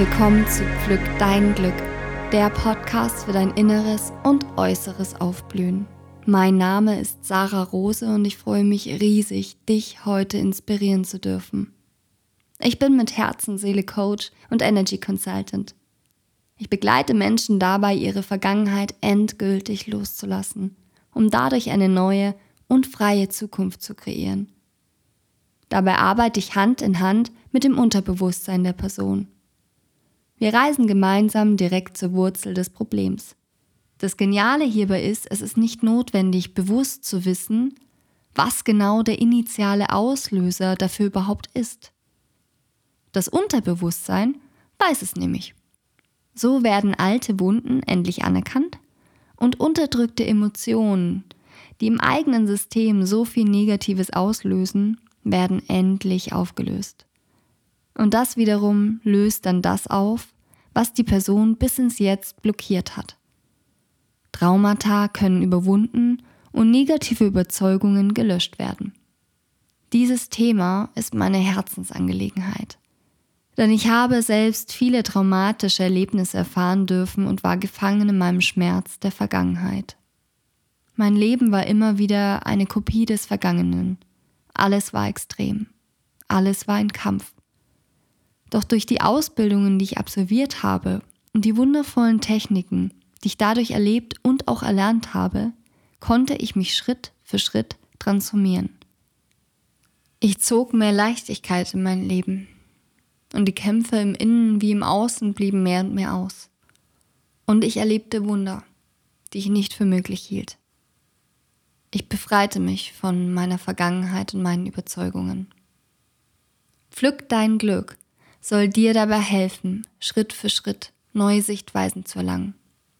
willkommen zu Pflück dein Glück, der Podcast für dein inneres und äußeres Aufblühen. Mein Name ist Sarah Rose und ich freue mich riesig, dich heute inspirieren zu dürfen. Ich bin mit Herzen Seele Coach und Energy Consultant. Ich begleite Menschen dabei, ihre Vergangenheit endgültig loszulassen, um dadurch eine neue und freie Zukunft zu kreieren. Dabei arbeite ich Hand in Hand mit dem Unterbewusstsein der Person. Wir reisen gemeinsam direkt zur Wurzel des Problems. Das Geniale hierbei ist, es ist nicht notwendig, bewusst zu wissen, was genau der initiale Auslöser dafür überhaupt ist. Das Unterbewusstsein weiß es nämlich. So werden alte Wunden endlich anerkannt und unterdrückte Emotionen, die im eigenen System so viel Negatives auslösen, werden endlich aufgelöst. Und das wiederum löst dann das auf, was die Person bis ins Jetzt blockiert hat. Traumata können überwunden und negative Überzeugungen gelöscht werden. Dieses Thema ist meine Herzensangelegenheit. Denn ich habe selbst viele traumatische Erlebnisse erfahren dürfen und war gefangen in meinem Schmerz der Vergangenheit. Mein Leben war immer wieder eine Kopie des Vergangenen. Alles war extrem. Alles war ein Kampf. Doch durch die Ausbildungen, die ich absolviert habe und die wundervollen Techniken, die ich dadurch erlebt und auch erlernt habe, konnte ich mich Schritt für Schritt transformieren. Ich zog mehr Leichtigkeit in mein Leben und die Kämpfe im Innen wie im Außen blieben mehr und mehr aus. Und ich erlebte Wunder, die ich nicht für möglich hielt. Ich befreite mich von meiner Vergangenheit und meinen Überzeugungen. Pflück dein Glück soll dir dabei helfen, Schritt für Schritt neue Sichtweisen zu erlangen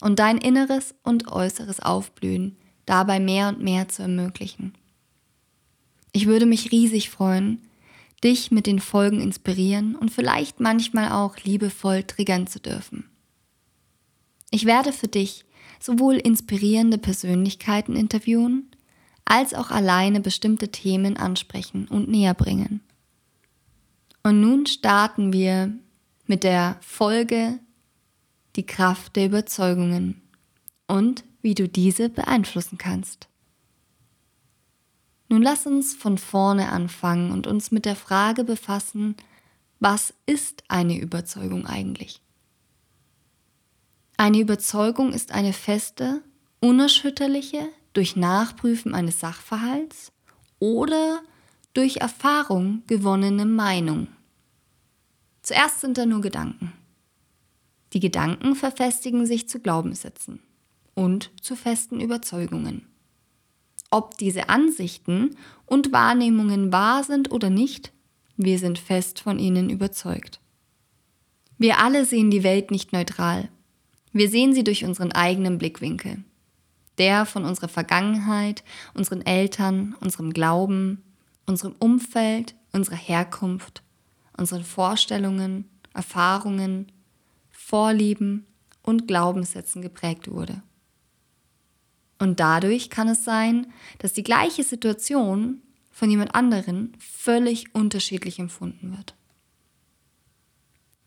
und dein inneres und äußeres Aufblühen dabei mehr und mehr zu ermöglichen. Ich würde mich riesig freuen, dich mit den Folgen inspirieren und vielleicht manchmal auch liebevoll triggern zu dürfen. Ich werde für dich sowohl inspirierende Persönlichkeiten interviewen, als auch alleine bestimmte Themen ansprechen und näher bringen. Und nun starten wir mit der Folge Die Kraft der Überzeugungen und wie du diese beeinflussen kannst. Nun lass uns von vorne anfangen und uns mit der Frage befassen, was ist eine Überzeugung eigentlich? Eine Überzeugung ist eine feste, unerschütterliche, durch Nachprüfen eines Sachverhalts oder durch Erfahrung gewonnene Meinung. Zuerst sind da nur Gedanken. Die Gedanken verfestigen sich zu Glaubenssätzen und zu festen Überzeugungen. Ob diese Ansichten und Wahrnehmungen wahr sind oder nicht, wir sind fest von ihnen überzeugt. Wir alle sehen die Welt nicht neutral. Wir sehen sie durch unseren eigenen Blickwinkel. Der von unserer Vergangenheit, unseren Eltern, unserem Glauben, unserem Umfeld, unserer Herkunft, unseren Vorstellungen, Erfahrungen, Vorlieben und Glaubenssätzen geprägt wurde. Und dadurch kann es sein, dass die gleiche Situation von jemand anderen völlig unterschiedlich empfunden wird.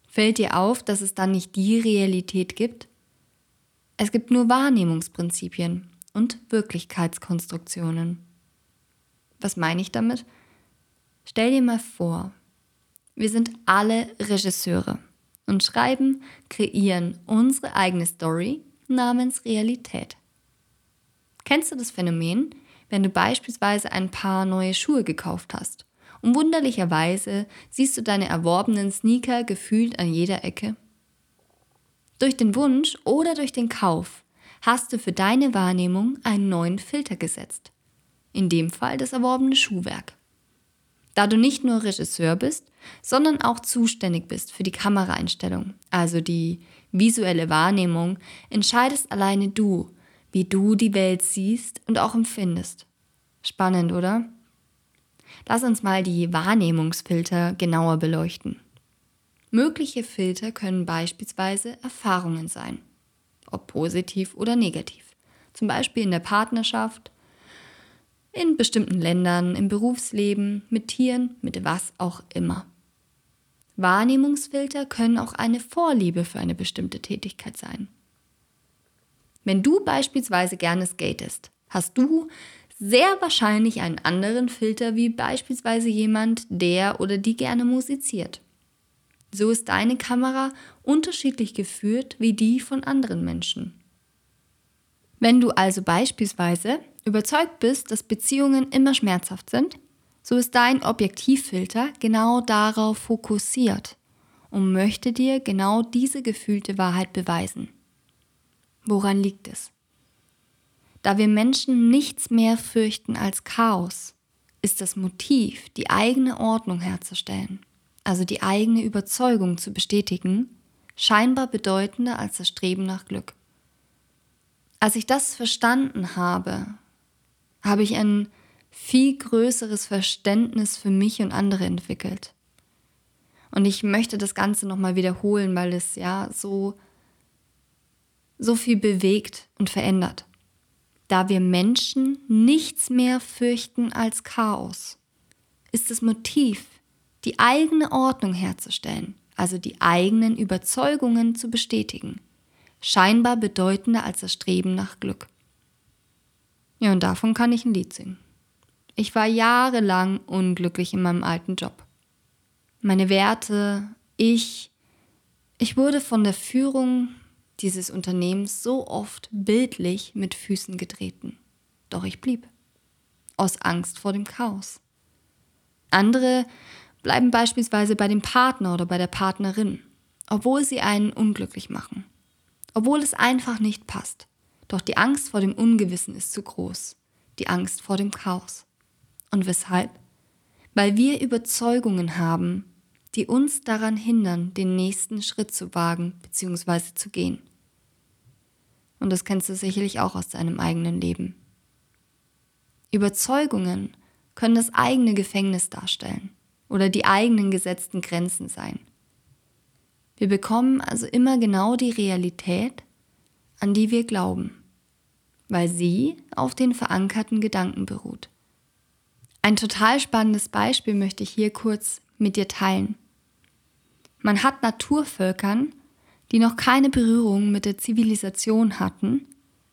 Fällt dir auf, dass es dann nicht die Realität gibt? Es gibt nur Wahrnehmungsprinzipien und Wirklichkeitskonstruktionen. Was meine ich damit? Stell dir mal vor, wir sind alle Regisseure und schreiben, kreieren unsere eigene Story namens Realität. Kennst du das Phänomen, wenn du beispielsweise ein paar neue Schuhe gekauft hast und wunderlicherweise siehst du deine erworbenen Sneaker gefühlt an jeder Ecke? Durch den Wunsch oder durch den Kauf hast du für deine Wahrnehmung einen neuen Filter gesetzt. In dem Fall das erworbene Schuhwerk. Da du nicht nur Regisseur bist, sondern auch zuständig bist für die Kameraeinstellung, also die visuelle Wahrnehmung, entscheidest alleine du, wie du die Welt siehst und auch empfindest. Spannend, oder? Lass uns mal die Wahrnehmungsfilter genauer beleuchten. Mögliche Filter können beispielsweise Erfahrungen sein, ob positiv oder negativ. Zum Beispiel in der Partnerschaft, in bestimmten Ländern, im Berufsleben, mit Tieren, mit was auch immer. Wahrnehmungsfilter können auch eine Vorliebe für eine bestimmte Tätigkeit sein. Wenn du beispielsweise gerne skatest, hast du sehr wahrscheinlich einen anderen Filter wie beispielsweise jemand, der oder die gerne musiziert. So ist deine Kamera unterschiedlich geführt wie die von anderen Menschen. Wenn du also beispielsweise überzeugt bist, dass Beziehungen immer schmerzhaft sind, so ist dein Objektivfilter genau darauf fokussiert und möchte dir genau diese gefühlte Wahrheit beweisen. Woran liegt es? Da wir Menschen nichts mehr fürchten als Chaos, ist das Motiv, die eigene Ordnung herzustellen, also die eigene Überzeugung zu bestätigen, scheinbar bedeutender als das Streben nach Glück. Als ich das verstanden habe, habe ich ein viel größeres Verständnis für mich und andere entwickelt. Und ich möchte das Ganze nochmal wiederholen, weil es ja so, so viel bewegt und verändert da wir Menschen nichts mehr fürchten als Chaos, ist das Motiv, die eigene Ordnung herzustellen, also die eigenen Überzeugungen zu bestätigen, scheinbar bedeutender als das Streben nach Glück. Ja, und davon kann ich ein Lied singen. Ich war jahrelang unglücklich in meinem alten Job. Meine Werte, ich, ich wurde von der Führung dieses Unternehmens so oft bildlich mit Füßen getreten. Doch ich blieb. Aus Angst vor dem Chaos. Andere bleiben beispielsweise bei dem Partner oder bei der Partnerin, obwohl sie einen unglücklich machen. Obwohl es einfach nicht passt. Doch die Angst vor dem Ungewissen ist zu groß. Die Angst vor dem Chaos. Und weshalb? Weil wir Überzeugungen haben, die uns daran hindern, den nächsten Schritt zu wagen bzw. zu gehen. Und das kennst du sicherlich auch aus deinem eigenen Leben. Überzeugungen können das eigene Gefängnis darstellen oder die eigenen gesetzten Grenzen sein. Wir bekommen also immer genau die Realität, an die wir glauben, weil sie auf den verankerten Gedanken beruht. Ein total spannendes Beispiel möchte ich hier kurz mit dir teilen. Man hat Naturvölkern, die noch keine Berührung mit der Zivilisation hatten,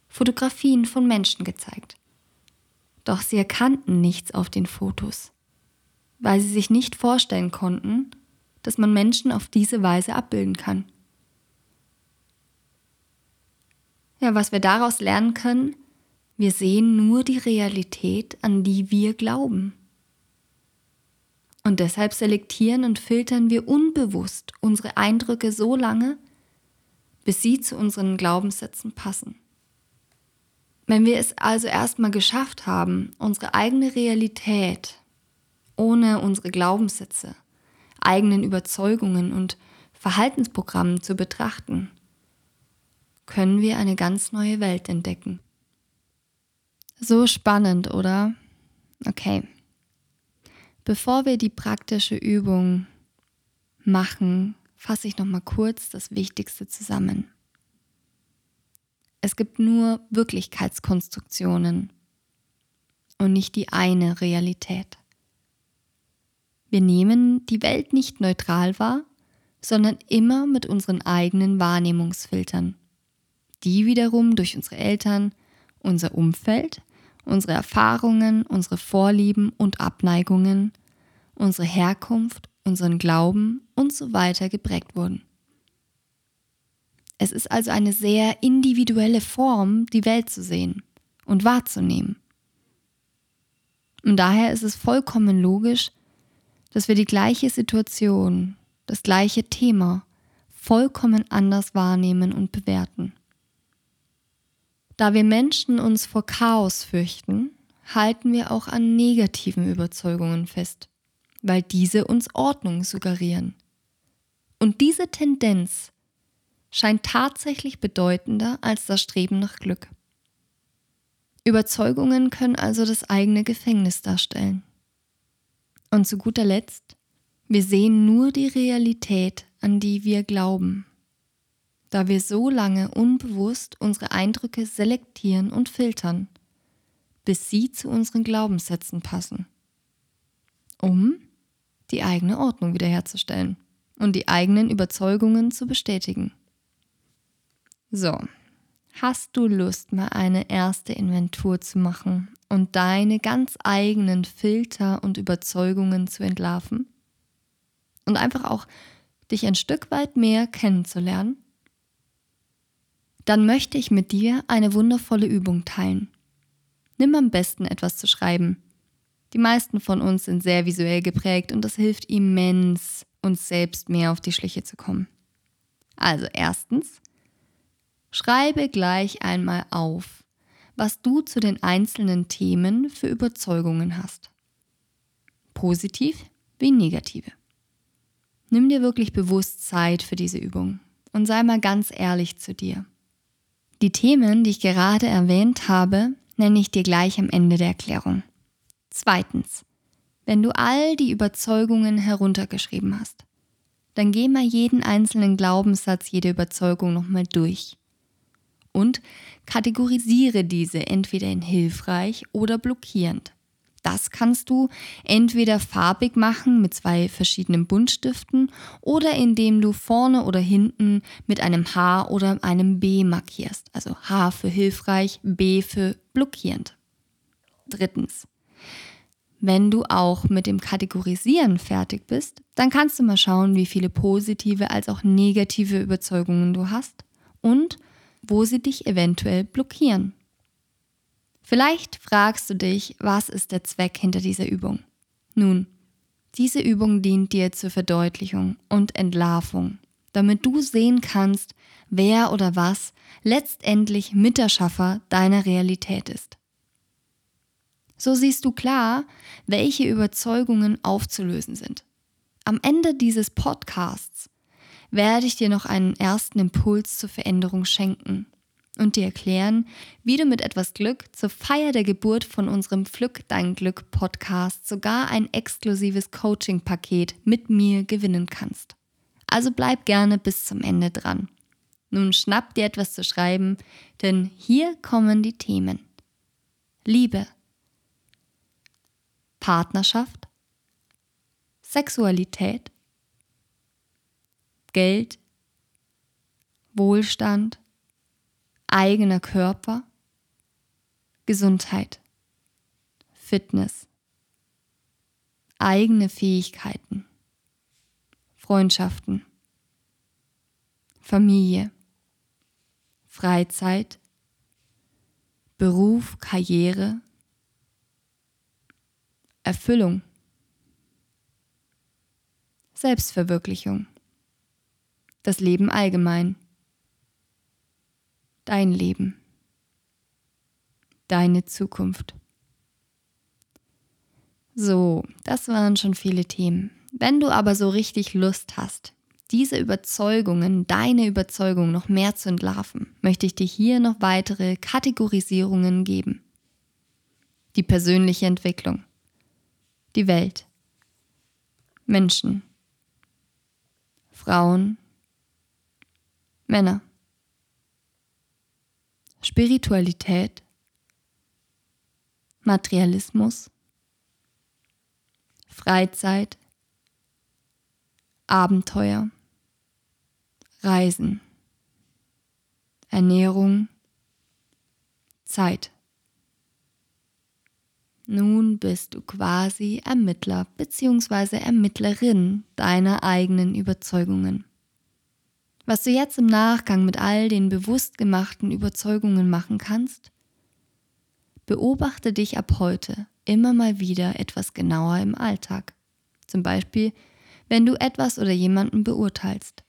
Fotografien von Menschen gezeigt. Doch sie erkannten nichts auf den Fotos, weil sie sich nicht vorstellen konnten, dass man Menschen auf diese Weise abbilden kann. Ja, was wir daraus lernen können, wir sehen nur die Realität, an die wir glauben. Und deshalb selektieren und filtern wir unbewusst unsere Eindrücke so lange, bis sie zu unseren Glaubenssätzen passen. Wenn wir es also erstmal geschafft haben, unsere eigene Realität ohne unsere Glaubenssätze, eigenen Überzeugungen und Verhaltensprogrammen zu betrachten, können wir eine ganz neue Welt entdecken. So spannend, oder? Okay. Bevor wir die praktische Übung machen, fasse ich nochmal kurz das Wichtigste zusammen. Es gibt nur Wirklichkeitskonstruktionen und nicht die eine Realität. Wir nehmen die Welt nicht neutral wahr, sondern immer mit unseren eigenen Wahrnehmungsfiltern, die wiederum durch unsere Eltern, unser Umfeld, unsere Erfahrungen, unsere Vorlieben und Abneigungen, unsere Herkunft unseren Glauben und so weiter geprägt wurden. Es ist also eine sehr individuelle Form, die Welt zu sehen und wahrzunehmen. Und daher ist es vollkommen logisch, dass wir die gleiche Situation, das gleiche Thema vollkommen anders wahrnehmen und bewerten. Da wir Menschen uns vor Chaos fürchten, halten wir auch an negativen Überzeugungen fest weil diese uns Ordnung suggerieren. Und diese Tendenz scheint tatsächlich bedeutender als das Streben nach Glück. Überzeugungen können also das eigene Gefängnis darstellen. Und zu guter Letzt, wir sehen nur die Realität, an die wir glauben, da wir so lange unbewusst unsere Eindrücke selektieren und filtern, bis sie zu unseren Glaubenssätzen passen, um die eigene Ordnung wiederherzustellen. und die eigenen Überzeugungen zu bestätigen. So, hast du Lust, mal eine erste Inventur zu machen und deine ganz eigenen Filter und Überzeugungen zu entlarven? Und einfach auch dich ein Stück weit mehr kennenzulernen? Dann möchte ich mit dir eine wundervolle Übung teilen. Nimm am besten etwas zu schreiben. Die meisten von uns sind sehr visuell geprägt und das hilft immens, uns selbst mehr auf die Schliche zu kommen. Also erstens, schreibe gleich einmal auf, was du zu den einzelnen Themen für Überzeugungen hast. Positiv wie negative. Nimm dir wirklich bewusst Zeit für diese Übung und sei mal ganz ehrlich zu dir. Die Themen, die ich gerade erwähnt habe, nenne ich dir gleich am Ende der Erklärung. Zweitens, wenn du all die Überzeugungen heruntergeschrieben hast, dann geh mal jeden einzelnen Glaubenssatz, jede Überzeugung nochmal durch. Und kategorisiere diese entweder in hilfreich oder blockierend. Das kannst du entweder farbig machen mit zwei verschiedenen Buntstiften oder indem du vorne oder hinten mit einem H oder einem B markierst. Also H für hilfreich, B für blockierend. Drittens. Wenn du auch mit dem Kategorisieren fertig bist, dann kannst du mal schauen, wie viele positive als auch negative Überzeugungen du hast und wo sie dich eventuell blockieren. Vielleicht fragst du dich, was ist der Zweck hinter dieser Übung? Nun, diese Übung dient dir zur Verdeutlichung und Entlarvung, damit du sehen kannst, wer oder was letztendlich Miterschaffer deiner Realität ist. So siehst du klar, welche Überzeugungen aufzulösen sind. Am Ende dieses Podcasts werde ich dir noch einen ersten Impuls zur Veränderung schenken und dir erklären, wie du mit etwas Glück zur Feier der Geburt von unserem Pflück dein Glück Podcast sogar ein exklusives Coaching-Paket mit mir gewinnen kannst. Also bleib gerne bis zum Ende dran. Nun schnapp dir etwas zu schreiben, denn hier kommen die Themen. Liebe, Partnerschaft, Sexualität, Geld, Wohlstand, eigener Körper, Gesundheit, Fitness, eigene Fähigkeiten, Freundschaften, Familie, Freizeit, Beruf, Karriere, Erfüllung, Selbstverwirklichung, das Leben allgemein dein Leben, deine Zukunft. So, das waren schon viele Themen. Wenn du aber so richtig Lust hast, diese Überzeugungen, deine Überzeugung noch mehr zu entlarven, möchte ich dir hier noch weitere Kategorisierungen geben. Die persönliche Entwicklung, die Welt, Menschen, Frauen, Männer. Spiritualität, Materialismus, Freizeit, Abenteuer, Reisen, Ernährung, Zeit. Nun bist du quasi Ermittler bzw. Ermittlerin deiner eigenen Überzeugungen. Was du jetzt im Nachgang mit all den bewusst gemachten Überzeugungen machen kannst? Beobachte dich ab heute immer mal wieder etwas genauer im Alltag. Zum Beispiel, wenn du etwas oder jemanden beurteilst.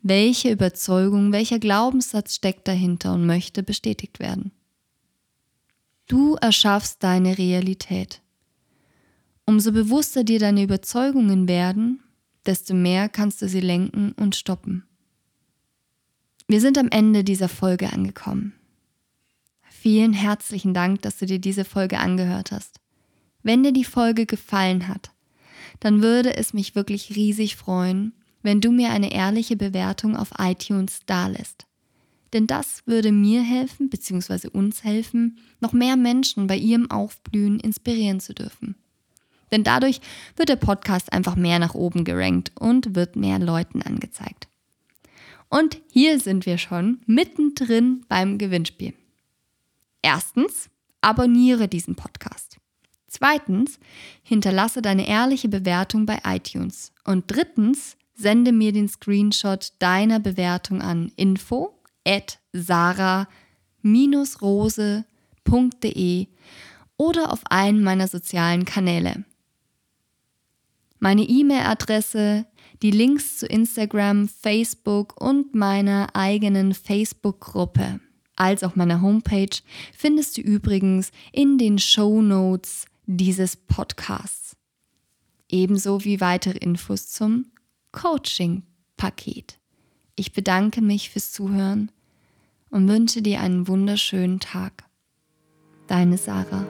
Welche Überzeugung, welcher Glaubenssatz steckt dahinter und möchte bestätigt werden? Du erschaffst deine Realität. Umso bewusster dir deine Überzeugungen werden, desto mehr kannst du sie lenken und stoppen. Wir sind am Ende dieser Folge angekommen. Vielen herzlichen Dank, dass du dir diese Folge angehört hast. Wenn dir die Folge gefallen hat, dann würde es mich wirklich riesig freuen, wenn du mir eine ehrliche Bewertung auf iTunes dalässt. Denn das würde mir helfen, beziehungsweise uns helfen, noch mehr Menschen bei ihrem Aufblühen inspirieren zu dürfen. Denn dadurch wird der Podcast einfach mehr nach oben gerankt und wird mehr Leuten angezeigt. Und hier sind wir schon mittendrin beim Gewinnspiel. Erstens, abonniere diesen Podcast. Zweitens, hinterlasse deine ehrliche Bewertung bei iTunes. Und drittens, sende mir den Screenshot deiner Bewertung an info at sarah-rose.de oder auf einen meiner sozialen Kanäle. Meine E-Mail-Adresse, die Links zu Instagram, Facebook und meiner eigenen Facebook-Gruppe, als auch meiner Homepage findest du übrigens in den Show Notes dieses Podcasts. Ebenso wie weitere Infos zum Coaching-Paket. Ich bedanke mich fürs Zuhören und wünsche dir einen wunderschönen Tag. Deine Sarah.